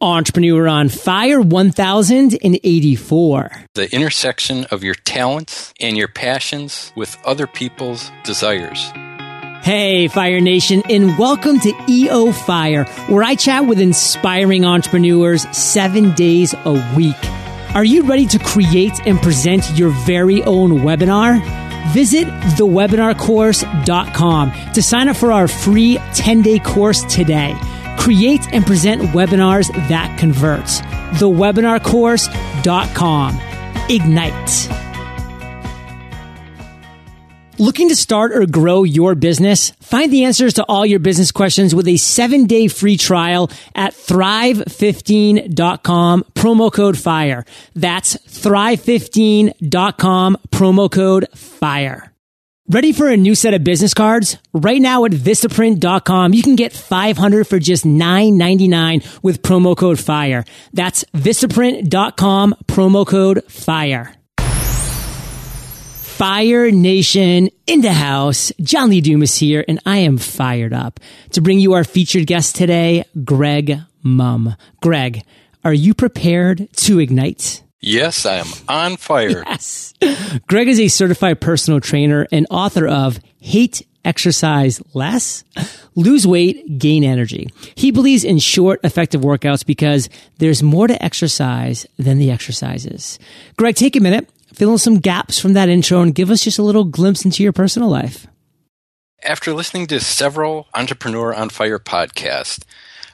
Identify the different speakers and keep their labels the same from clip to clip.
Speaker 1: Entrepreneur on Fire 1084.
Speaker 2: The intersection of your talents and your passions with other people's desires.
Speaker 1: Hey, Fire Nation, and welcome to EO Fire, where I chat with inspiring entrepreneurs seven days a week. Are you ready to create and present your very own webinar? Visit thewebinarcourse.com to sign up for our free 10 day course today. Create and present webinars that convert. Thewebinarcourse.com. Ignite. Looking to start or grow your business? Find the answers to all your business questions with a seven day free trial at thrive15.com promo code FIRE. That's thrive15.com promo code FIRE. Ready for a new set of business cards? Right now at Vistaprint.com, you can get 500 for just $9.99 with promo code FIRE. That's Vistaprint.com, promo code FIRE. Fire Nation in the house. John Lee Dumas here, and I am fired up to bring you our featured guest today, Greg Mumm. Greg, are you prepared to ignite?
Speaker 2: Yes, I am on fire.
Speaker 1: Yes. Greg is a certified personal trainer and author of Hate Exercise Less, Lose Weight, Gain Energy. He believes in short, effective workouts because there's more to exercise than the exercises. Greg, take a minute, fill in some gaps from that intro and give us just a little glimpse into your personal life.
Speaker 2: After listening to several Entrepreneur on Fire podcasts,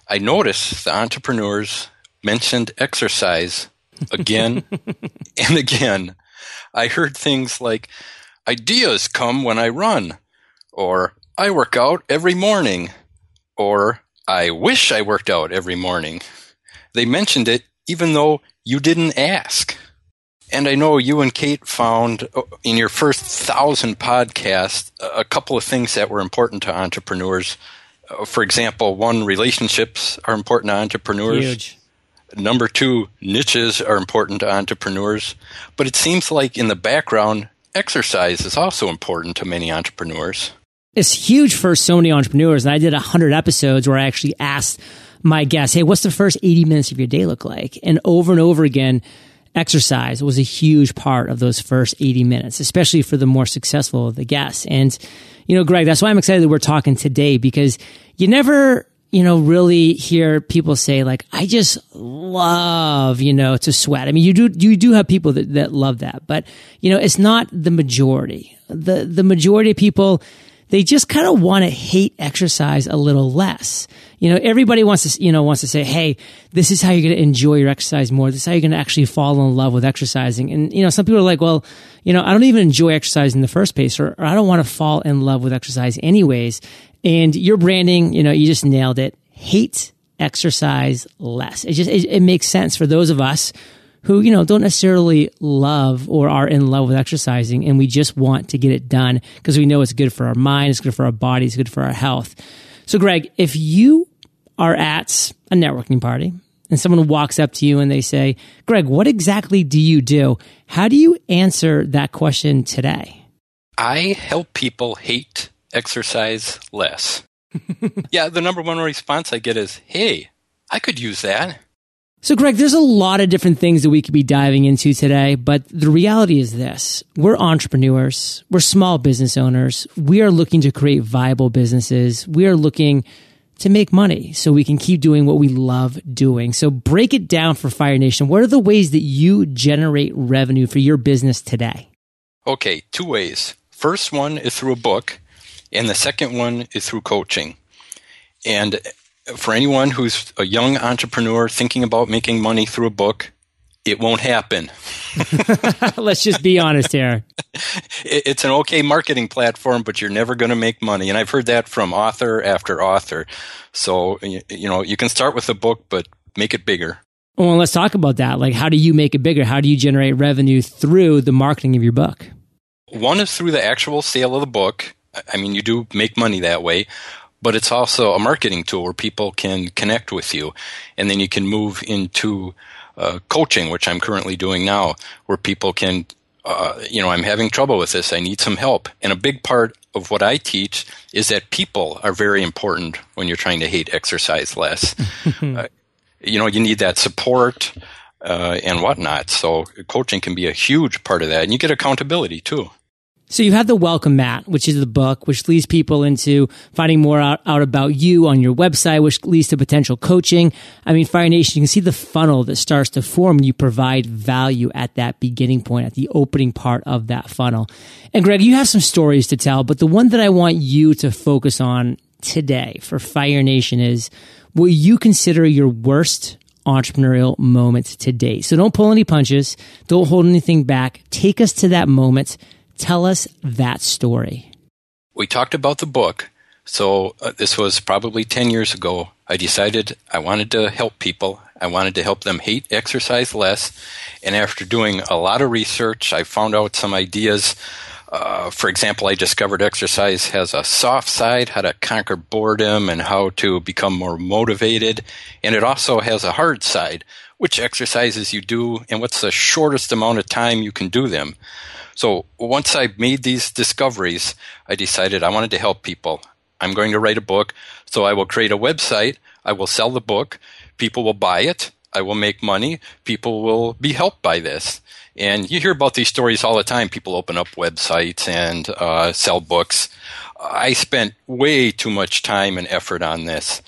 Speaker 2: I noticed the entrepreneurs mentioned exercise again and again. I heard things like, ideas come when I run, or I work out every morning, or I wish I worked out every morning. They mentioned it even though you didn't ask. And I know you and Kate found uh, in your first thousand podcasts a couple of things that were important to entrepreneurs. Uh, for example, one, relationships are important to entrepreneurs.
Speaker 1: Huge.
Speaker 2: Number two, niches are important to entrepreneurs. But it seems like in the background, exercise is also important to many entrepreneurs.
Speaker 1: It's huge for so many entrepreneurs. And I did 100 episodes where I actually asked my guests, hey, what's the first 80 minutes of your day look like? And over and over again, exercise was a huge part of those first 80 minutes, especially for the more successful of the guests. And, you know, Greg, that's why I'm excited that we're talking today because you never you know, really hear people say like, I just love, you know, to sweat. I mean, you do, you do have people that, that love that, but you know, it's not the majority. The, the majority of people, they just kind of want to hate exercise a little less. You know, everybody wants to, you know, wants to say, Hey, this is how you're going to enjoy your exercise more. This is how you're going to actually fall in love with exercising. And, you know, some people are like, well, you know, I don't even enjoy exercise in the first place, or, or I don't want to fall in love with exercise anyways. And your branding, you know, you just nailed it. Hate exercise less. It just, it, it makes sense for those of us who, you know, don't necessarily love or are in love with exercising and we just want to get it done because we know it's good for our mind, it's good for our body, it's good for our health. So, Greg, if you are at a networking party and someone walks up to you and they say, Greg, what exactly do you do? How do you answer that question today?
Speaker 2: I help people hate exercise less. yeah, the number one response I get is, hey, I could use that.
Speaker 1: So, Greg, there's a lot of different things that we could be diving into today, but the reality is this. We're entrepreneurs. We're small business owners. We are looking to create viable businesses. We are looking to make money so we can keep doing what we love doing. So break it down for Fire Nation. What are the ways that you generate revenue for your business today?
Speaker 2: Okay, two ways. First one is through a book, and the second one is through coaching. And for anyone who's a young entrepreneur thinking about making money through a book, it won't happen.
Speaker 1: Let's just be honest here.
Speaker 2: It's an okay marketing platform, but you're never going to make money. And I've heard that from author after author. So, you know, you can start with a book, but make it bigger.
Speaker 1: Well, let's talk about that. Like, how do you make it bigger? How do you generate revenue through the marketing of your book?
Speaker 2: One is through the actual sale of the book. I mean, you do make money that way but it's also a marketing tool where people can connect with you. And then you can move into uh, coaching, which I'm currently doing now, where people can, uh, you know, I'm having trouble with this. I need some help. And a big part of what I teach is that people are very important when you're trying to hate exercise less. uh, you know, you need that support uh, and whatnot. So coaching can be a huge part of that, and you get accountability too.
Speaker 1: So you have the welcome mat, which is the book, which leads people into finding more out, out, about you on your website, which leads to potential coaching. I mean, Fire Nation, you can see the funnel that starts to form when you provide value at that beginning point, at the opening part of that funnel. And Greg, you have some stories to tell, but the one that I want you to focus on today for Fire Nation is what you consider your worst entrepreneurial moment to date. So don't pull any punches. Don't hold anything back. Take us to that moment. Tell us that story.
Speaker 2: We talked about the book. So uh, this was probably 10 years ago. I decided I wanted to help people. I wanted to help them hate exercise less. And after doing a lot of research, I found out some ideas uh, for example, I discovered exercise has a soft side, how to conquer boredom and how to become more motivated. And it also has a hard side, which exercises you do and what's the shortest amount of time you can do them. So once I made these discoveries, I decided I wanted to help people. I'm going to write a book, so I will create a website. I will sell the book. People will buy it. I will make money. People will be helped by this. And you hear about these stories all the time. People open up websites and uh, sell books. I spent way too much time and effort on this.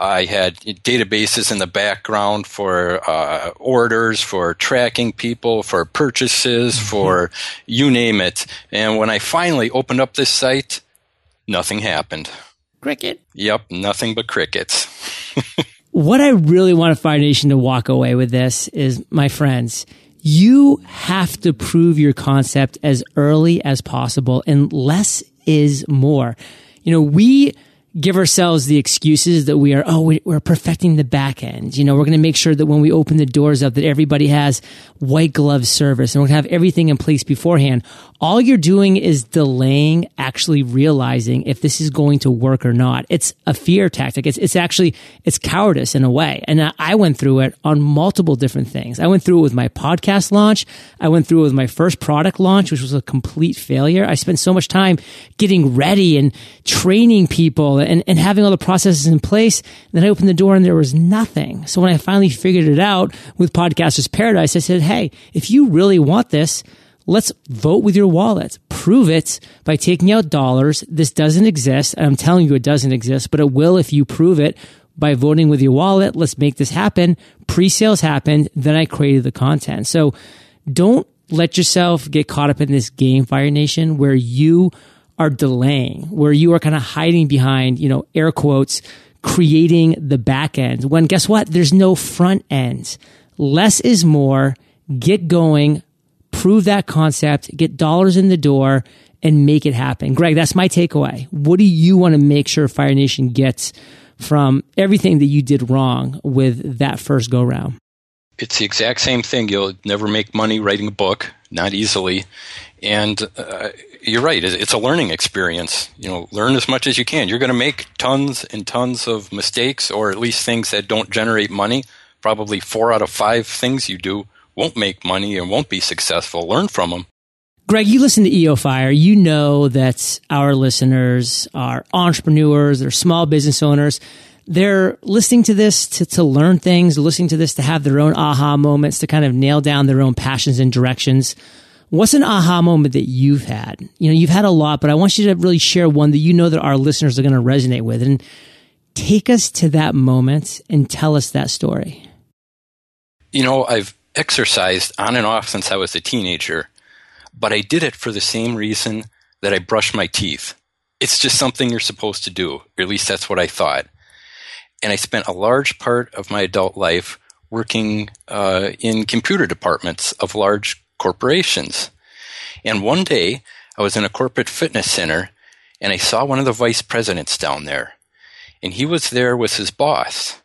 Speaker 2: I had databases in the background for uh, orders, for tracking people, for purchases, mm-hmm. for you name it. And when I finally opened up this site, nothing happened.
Speaker 1: Cricket.
Speaker 2: Yep, nothing but crickets.
Speaker 1: what I really want Fire Nation to walk away with this is, my friends, you have to prove your concept as early as possible and less is more. You know, we give ourselves the excuses that we are, oh, we're perfecting the back end. You know, we're going to make sure that when we open the doors up that everybody has white glove service and we're going to have everything in place beforehand all you're doing is delaying actually realizing if this is going to work or not. It's a fear tactic. It's, it's actually, it's cowardice in a way. And I went through it on multiple different things. I went through it with my podcast launch. I went through it with my first product launch, which was a complete failure. I spent so much time getting ready and training people and, and having all the processes in place. Then I opened the door and there was nothing. So when I finally figured it out with Podcasters Paradise, I said, Hey, if you really want this, Let's vote with your wallet. Prove it by taking out dollars. This doesn't exist. I'm telling you it doesn't exist, but it will if you prove it by voting with your wallet. Let's make this happen. Pre-sales happened. Then I created the content. So don't let yourself get caught up in this game, Fire Nation, where you are delaying, where you are kind of hiding behind, you know, air quotes, creating the back end when guess what? There's no front end. Less is more. Get going prove that concept, get dollars in the door, and make it happen. Greg, that's my takeaway. What do you want to make sure Fire Nation gets from everything that you did wrong with that first go round?
Speaker 2: It's the exact same thing. You'll never make money writing a book, not easily. And uh, you're right. It's a learning experience. You know, learn as much as you can. You're going to make tons and tons of mistakes, or at least things that don't generate money. Probably four out of five things you do won't make money and won't be successful. Learn from them.
Speaker 1: Greg, you listen to EO Fire. You know that our listeners are entrepreneurs, they're small business owners. They're listening to this to, to learn things, listening to this to have their own aha moments, to kind of nail down their own passions and directions. What's an aha moment that you've had? You know, you've had a lot, but I want you to really share one that you know that our listeners are going to resonate with and take us to that moment and tell us that story.
Speaker 2: You know, I've exercised on and off since I was a teenager, but I did it for the same reason that I brush my teeth. It's just something you're supposed to do, or at least that's what I thought. And I spent a large part of my adult life working uh, in computer departments of large corporations. And one day, I was in a corporate fitness center and I saw one of the vice presidents down there. And he was there with his boss.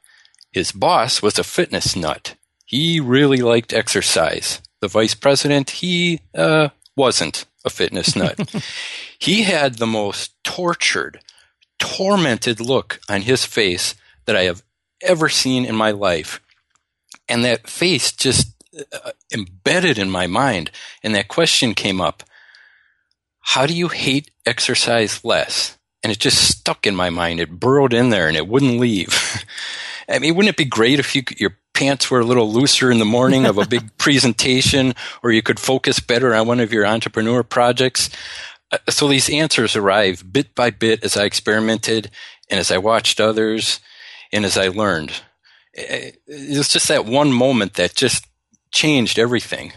Speaker 2: His boss was a fitness nut. He really liked exercise. The vice president, he uh, wasn't a fitness nut. he had the most tortured, tormented look on his face that I have ever seen in my life. And that face just embedded in my mind. And that question came up How do you hate exercise less? And it just stuck in my mind. It burrowed in there and it wouldn't leave. I mean, wouldn't it be great if you your pants were a little looser in the morning of a big presentation, or you could focus better on one of your entrepreneur projects? Uh, so these answers arrived bit by bit as I experimented and as I watched others and as I learned. It was just that one moment that just changed everything.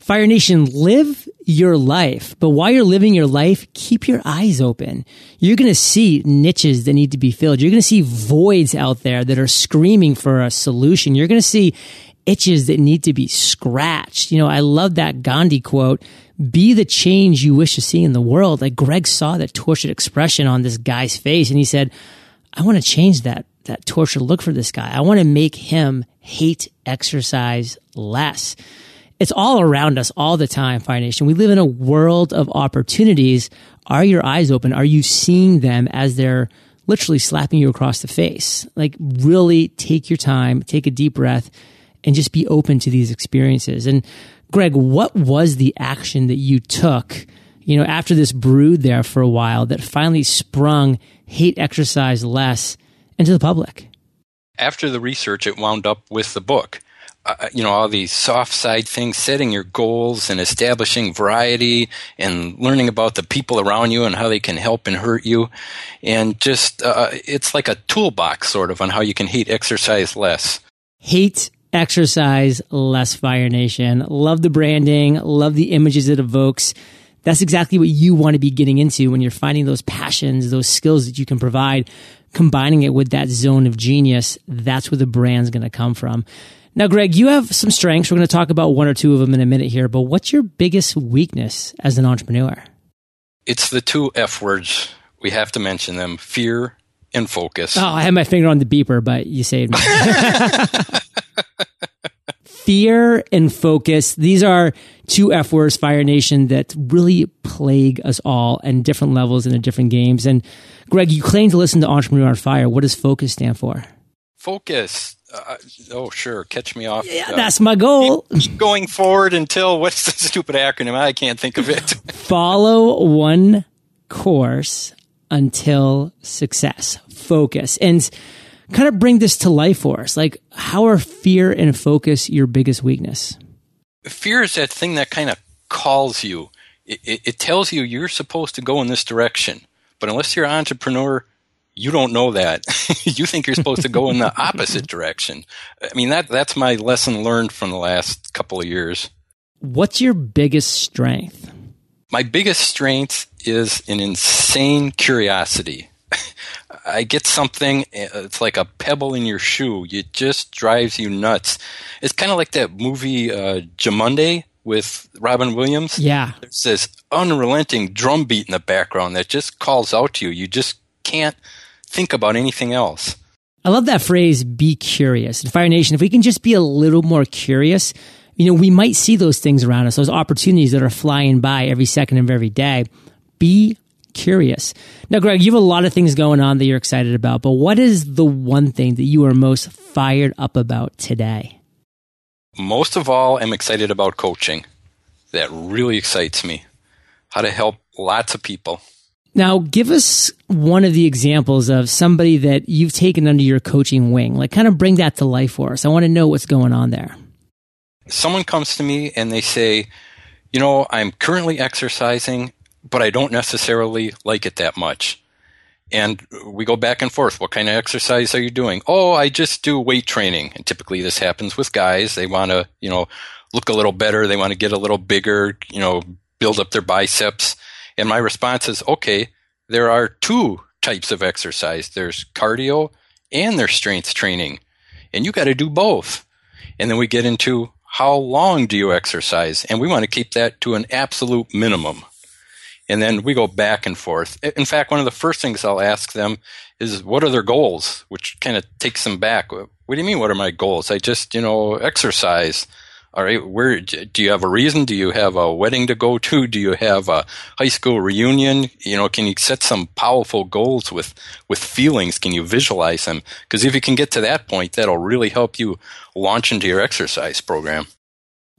Speaker 1: Fire Nation, live your life. But while you're living your life, keep your eyes open. You're going to see niches that need to be filled. You're going to see voids out there that are screaming for a solution. You're going to see itches that need to be scratched. You know, I love that Gandhi quote be the change you wish to see in the world. Like Greg saw that tortured expression on this guy's face and he said, I want to change that, that tortured look for this guy. I want to make him hate exercise less. It's all around us all the time, Fire Nation. We live in a world of opportunities. Are your eyes open? Are you seeing them as they're literally slapping you across the face? Like really take your time, take a deep breath and just be open to these experiences. And Greg, what was the action that you took, you know, after this brood there for a while that finally sprung hate exercise less into the public?
Speaker 2: After the research, it wound up with the book. Uh, you know, all these soft side things, setting your goals and establishing variety and learning about the people around you and how they can help and hurt you. And just, uh, it's like a toolbox sort of on how you can hate exercise less.
Speaker 1: Hate exercise less Fire Nation. Love the branding, love the images it evokes. That's exactly what you want to be getting into when you're finding those passions, those skills that you can provide, combining it with that zone of genius. That's where the brand's going to come from. Now, Greg, you have some strengths. We're going to talk about one or two of them in a minute here, but what's your biggest weakness as an entrepreneur?
Speaker 2: It's the two F words. We have to mention them fear and focus.
Speaker 1: Oh, I had my finger on the beeper, but you saved me. Fear and focus. These are two F words, Fire Nation, that really plague us all and different levels and in different games. And Greg, you claim to listen to Entrepreneur on Fire. What does focus stand for?
Speaker 2: Focus. Uh, oh, sure. Catch me off.
Speaker 1: Yeah, uh, that's my goal.
Speaker 2: Going forward until what's the stupid acronym? I can't think of it.
Speaker 1: Follow one course until success. Focus. And kind of bring this to life for us. Like, how are fear and focus your biggest weakness?
Speaker 2: Fear is that thing that kind of calls you. It, it, it, tells you you're supposed to go in this direction. But unless you're an entrepreneur, you don't know that. you think you're supposed to go in the opposite direction. I mean, that, that's my lesson learned from the last couple of years.
Speaker 1: What's your biggest strength?
Speaker 2: My biggest strength is an insane curiosity. I get something, it's like a pebble in your shoe. It just drives you nuts. It's kind of like that movie uh, Jumanji with Robin Williams.
Speaker 1: Yeah.
Speaker 2: There's this unrelenting drum beat in the background that just calls out to you. You just can't think about anything else.
Speaker 1: I love that phrase, be curious. In Fire Nation, if we can just be a little more curious, you know, we might see those things around us, those opportunities that are flying by every second of every day. Be curious. Now, Greg, you have a lot of things going on that you're excited about, but what is the one thing that you are most fired up about today?
Speaker 2: Most of all, I'm excited about coaching. That really excites me. How to help lots of people.
Speaker 1: Now, give us one of the examples of somebody that you've taken under your coaching wing. Like, kind of bring that to life for us. I want to know what's going on there.
Speaker 2: Someone comes to me and they say, You know, I'm currently exercising but I don't necessarily like it that much. And we go back and forth. What kind of exercise are you doing? Oh, I just do weight training. And typically this happens with guys. They want to, you know, look a little better. They want to get a little bigger, you know, build up their biceps. And my response is, okay, there are two types of exercise. There's cardio and there's strength training. And you got to do both. And then we get into how long do you exercise? And we want to keep that to an absolute minimum and then we go back and forth. In fact, one of the first things I'll ask them is, "What are their goals?" Which kind of takes them back. What do you mean? What are my goals? I just, you know, exercise. All right, where do you have a reason? Do you have a wedding to go to? Do you have a high school reunion? You know, can you set some powerful goals with with feelings? Can you visualize them? Because if you can get to that point, that'll really help you launch into your exercise program.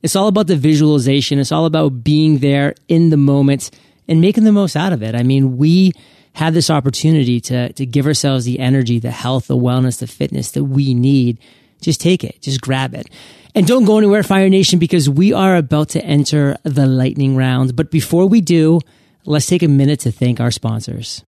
Speaker 1: It's all about the visualization. It's all about being there in the moment and making the most out of it. I mean, we have this opportunity to, to give ourselves the energy, the health, the wellness, the fitness that we need, just take it, just grab it. And don't go anywhere, Fire Nation, because we are about to enter the lightning round. But before we do, let's take a minute to thank our sponsors.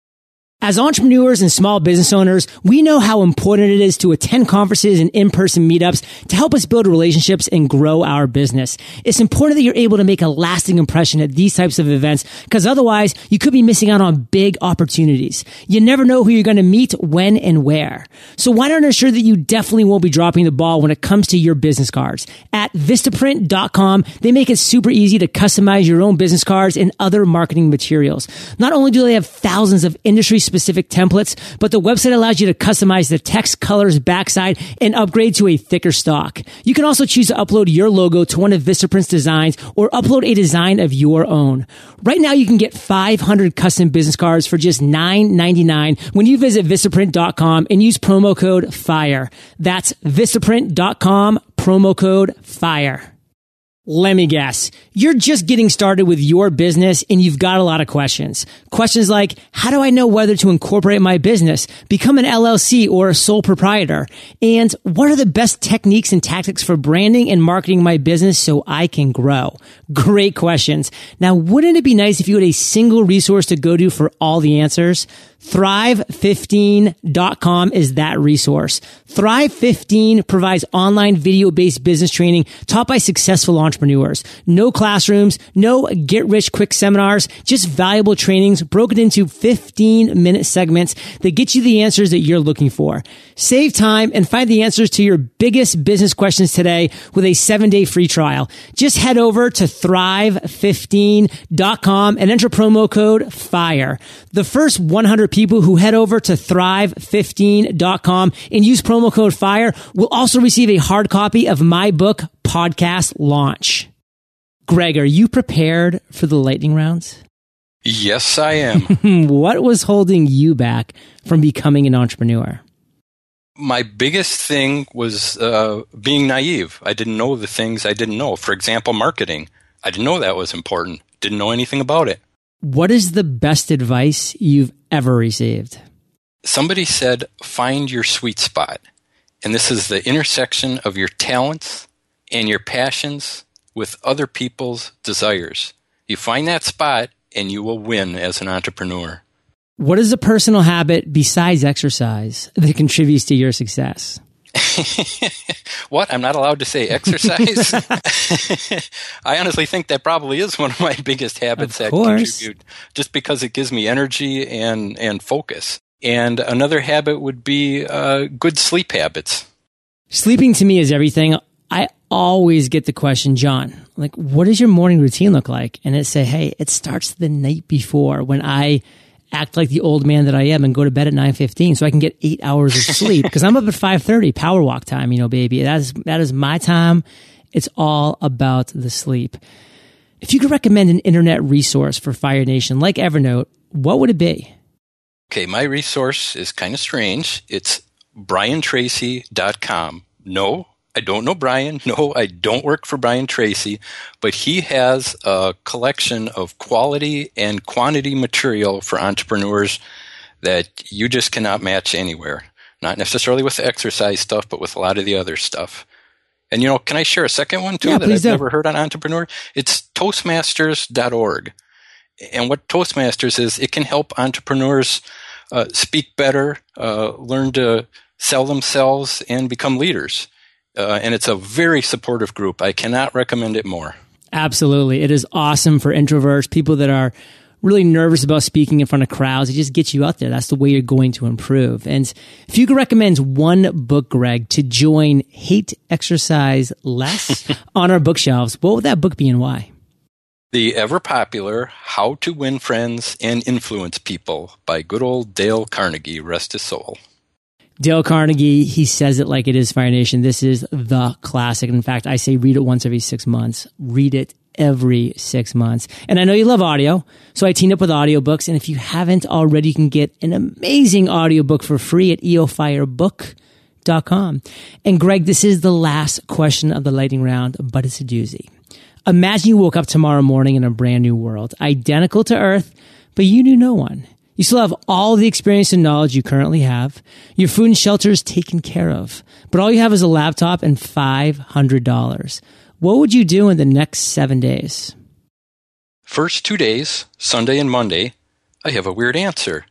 Speaker 1: As entrepreneurs and small business owners, we know how important it is to attend conferences and in-person meetups to help us build relationships and grow our business. It's important that you're able to make a lasting impression at these types of events because otherwise you could be missing out on big opportunities. You never know who you're going to meet, when, and where. So why not ensure that you definitely won't be dropping the ball when it comes to your business cards? At Vistaprint.com, they make it super easy to customize your own business cards and other marketing materials. Not only do they have thousands of industry specific templates, but the website allows you to customize the text, colors, backside, and upgrade to a thicker stock. You can also choose to upload your logo to one of Vistaprint's designs or upload a design of your own. Right now, you can get 500 custom business cards for just $9.99 when you visit Vistaprint.com and use promo code FIRE. That's Vistaprint.com, promo code FIRE. Let me guess. You're just getting started with your business and you've got a lot of questions. Questions like, how do I know whether to incorporate my business, become an LLC or a sole proprietor? And what are the best techniques and tactics for branding and marketing my business so I can grow? Great questions. Now, wouldn't it be nice if you had a single resource to go to for all the answers? Thrive15.com is that resource. Thrive15 provides online video based business training taught by successful entrepreneurs. No classrooms, no get rich quick seminars, just valuable trainings broken into 15 minute segments that get you the answers that you're looking for. Save time and find the answers to your biggest business questions today with a seven day free trial. Just head over to thrive15.com and enter promo code FIRE. The first 100 people who head over to thrive15.com and use promo code FIRE will also receive a hard copy of my book, Podcast Launch. Greg, are you prepared for the lightning rounds?
Speaker 2: Yes, I am.
Speaker 1: what was holding you back from becoming an entrepreneur?
Speaker 2: My biggest thing was uh, being naive. I didn't know the things I didn't know. For example, marketing. I didn't know that was important. Didn't know anything about it.
Speaker 1: What is the best advice you've ever received?
Speaker 2: Somebody said, find your sweet spot. And this is the intersection of your talents and your passions with other people's desires. You find that spot and you will win as an entrepreneur.
Speaker 1: What is a personal habit besides exercise that contributes to your success?
Speaker 2: what? I'm not allowed to say exercise? I honestly think that probably is one of my biggest habits that contribute just because it gives me energy and, and focus. And another habit would be uh, good sleep habits.
Speaker 1: Sleeping to me is everything. I always get the question, John, like, what does your morning routine look like? And it say, hey, it starts the night before when I act like the old man that I am and go to bed at 9:15 so I can get 8 hours of sleep because I'm up at 5:30 power walk time, you know, baby. That is that is my time. It's all about the sleep. If you could recommend an internet resource for Fire Nation like Evernote, what would it be?
Speaker 2: Okay, my resource is kind of strange. It's briantracy.com. No, I don't know Brian. No, I don't work for Brian Tracy, but he has a collection of quality and quantity material for entrepreneurs that you just cannot match anywhere. Not necessarily with the exercise stuff, but with a lot of the other stuff. And you know, can I share a second one too
Speaker 1: yeah,
Speaker 2: that I've
Speaker 1: do.
Speaker 2: never heard on entrepreneur? It's toastmasters.org. And what Toastmasters is, it can help entrepreneurs uh, speak better, uh, learn to sell themselves, and become leaders uh, and it's a very supportive group. I cannot recommend it more.
Speaker 1: Absolutely. It is awesome for introverts, people that are really nervous about speaking in front of crowds. It just gets you out there. That's the way you're going to improve. And if you could recommend one book, Greg, to join Hate Exercise Less on our bookshelves, what would that book be and why?
Speaker 2: The ever popular How to Win Friends and Influence People by good old Dale Carnegie, rest his soul.
Speaker 1: Dale Carnegie, he says it like it is Fire Nation. This is the classic. In fact, I say read it once every six months. Read it every six months. And I know you love audio, so I teamed up with audiobooks. And if you haven't already, you can get an amazing audiobook for free at eofirebook.com. And Greg, this is the last question of the lightning round, but it's a doozy. Imagine you woke up tomorrow morning in a brand new world, identical to Earth, but you knew no one. You still have all the experience and knowledge you currently have. Your food and shelter is taken care of. But all you have is a laptop and $500. What would you do in the next seven days?
Speaker 2: First two days, Sunday and Monday, I have a weird answer.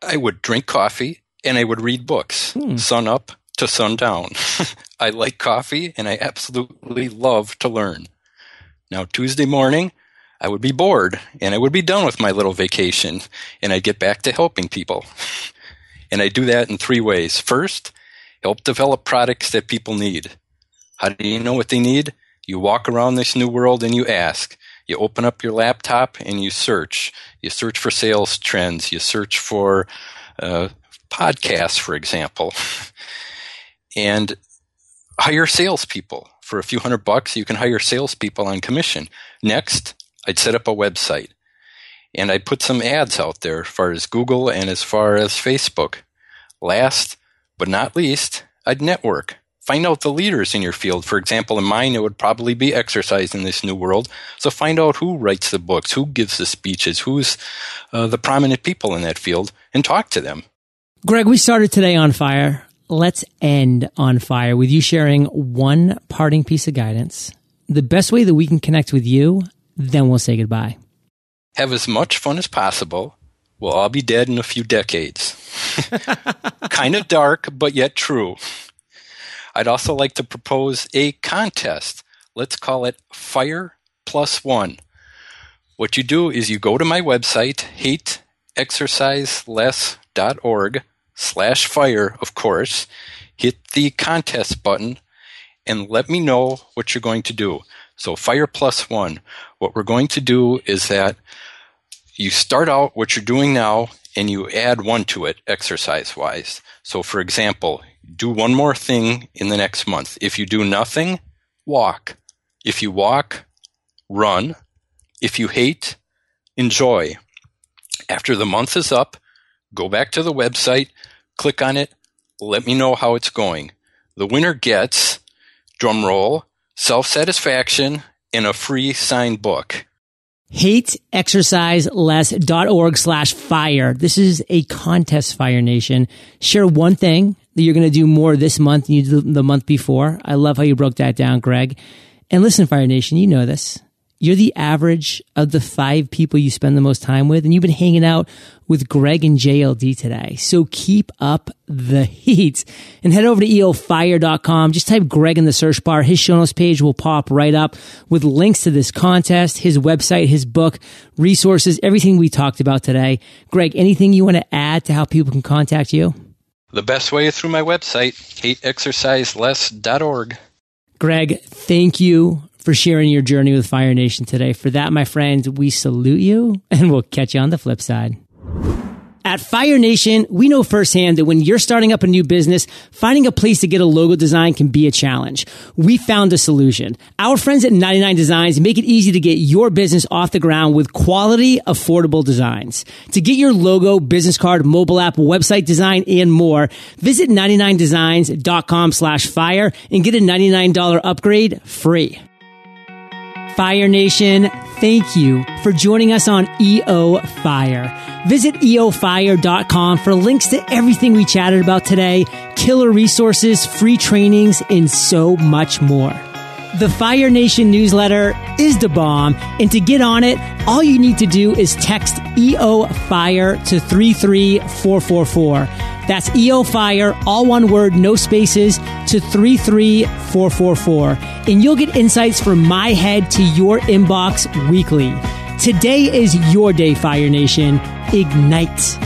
Speaker 2: I would drink coffee and I would read books, hmm. sun up to sun down. I like coffee and I absolutely love to learn. Now, Tuesday morning, I would be bored and I would be done with my little vacation and I'd get back to helping people. And I do that in three ways. First, help develop products that people need. How do you know what they need? You walk around this new world and you ask. You open up your laptop and you search. You search for sales trends. You search for uh, podcasts, for example, and hire salespeople. For a few hundred bucks, you can hire salespeople on commission. Next, I'd set up a website and I'd put some ads out there as far as Google and as far as Facebook. Last but not least, I'd network. Find out the leaders in your field. For example, in mine, it would probably be exercise in this new world. So find out who writes the books, who gives the speeches, who's uh, the prominent people in that field, and talk to them.
Speaker 1: Greg, we started today on fire. Let's end on fire with you sharing one parting piece of guidance. The best way that we can connect with you then we'll say goodbye.
Speaker 2: Have as much fun as possible. We'll all be dead in a few decades. kind of dark, but yet true. I'd also like to propose a contest. Let's call it Fire Plus One. What you do is you go to my website, hateexerciseless.org slash fire, of course, hit the contest button, and let me know what you're going to do. So Fire Plus One. What we're going to do is that you start out what you're doing now and you add one to it exercise wise. So for example, do one more thing in the next month. If you do nothing, walk. If you walk, run. If you hate, enjoy. After the month is up, go back to the website, click on it, let me know how it's going. The winner gets, drum roll, self satisfaction, in a free signed book.
Speaker 1: HateExerciseLess.org slash fire. This is a contest, Fire Nation. Share one thing that you're going to do more this month than you did the month before. I love how you broke that down, Greg. And listen, Fire Nation, you know this. You're the average of the five people you spend the most time with, and you've been hanging out with Greg and JLD today. So keep up the heat and head over to eofire.com. Just type Greg in the search bar. His show notes page will pop right up with links to this contest, his website, his book, resources, everything we talked about today. Greg, anything you want to add to how people can contact you?
Speaker 2: The best way is through my website, hateexerciseless.org.
Speaker 1: Greg, thank you for sharing your journey with Fire Nation today. For that, my friends, we salute you and we'll catch you on the flip side. At Fire Nation, we know firsthand that when you're starting up a new business, finding a place to get a logo design can be a challenge. We found a solution. Our friends at 99 Designs make it easy to get your business off the ground with quality, affordable designs. To get your logo, business card, mobile app, website design, and more, visit 99designs.com slash fire and get a $99 upgrade free. Fire Nation, thank you for joining us on EO Fire. Visit eofire.com for links to everything we chatted about today, killer resources, free trainings, and so much more. The Fire Nation newsletter is the bomb, and to get on it, all you need to do is text EO Fire to 33444. That's EO Fire, all one word, no spaces, to 33444. And you'll get insights from my head to your inbox weekly. Today is your day, Fire Nation. Ignite.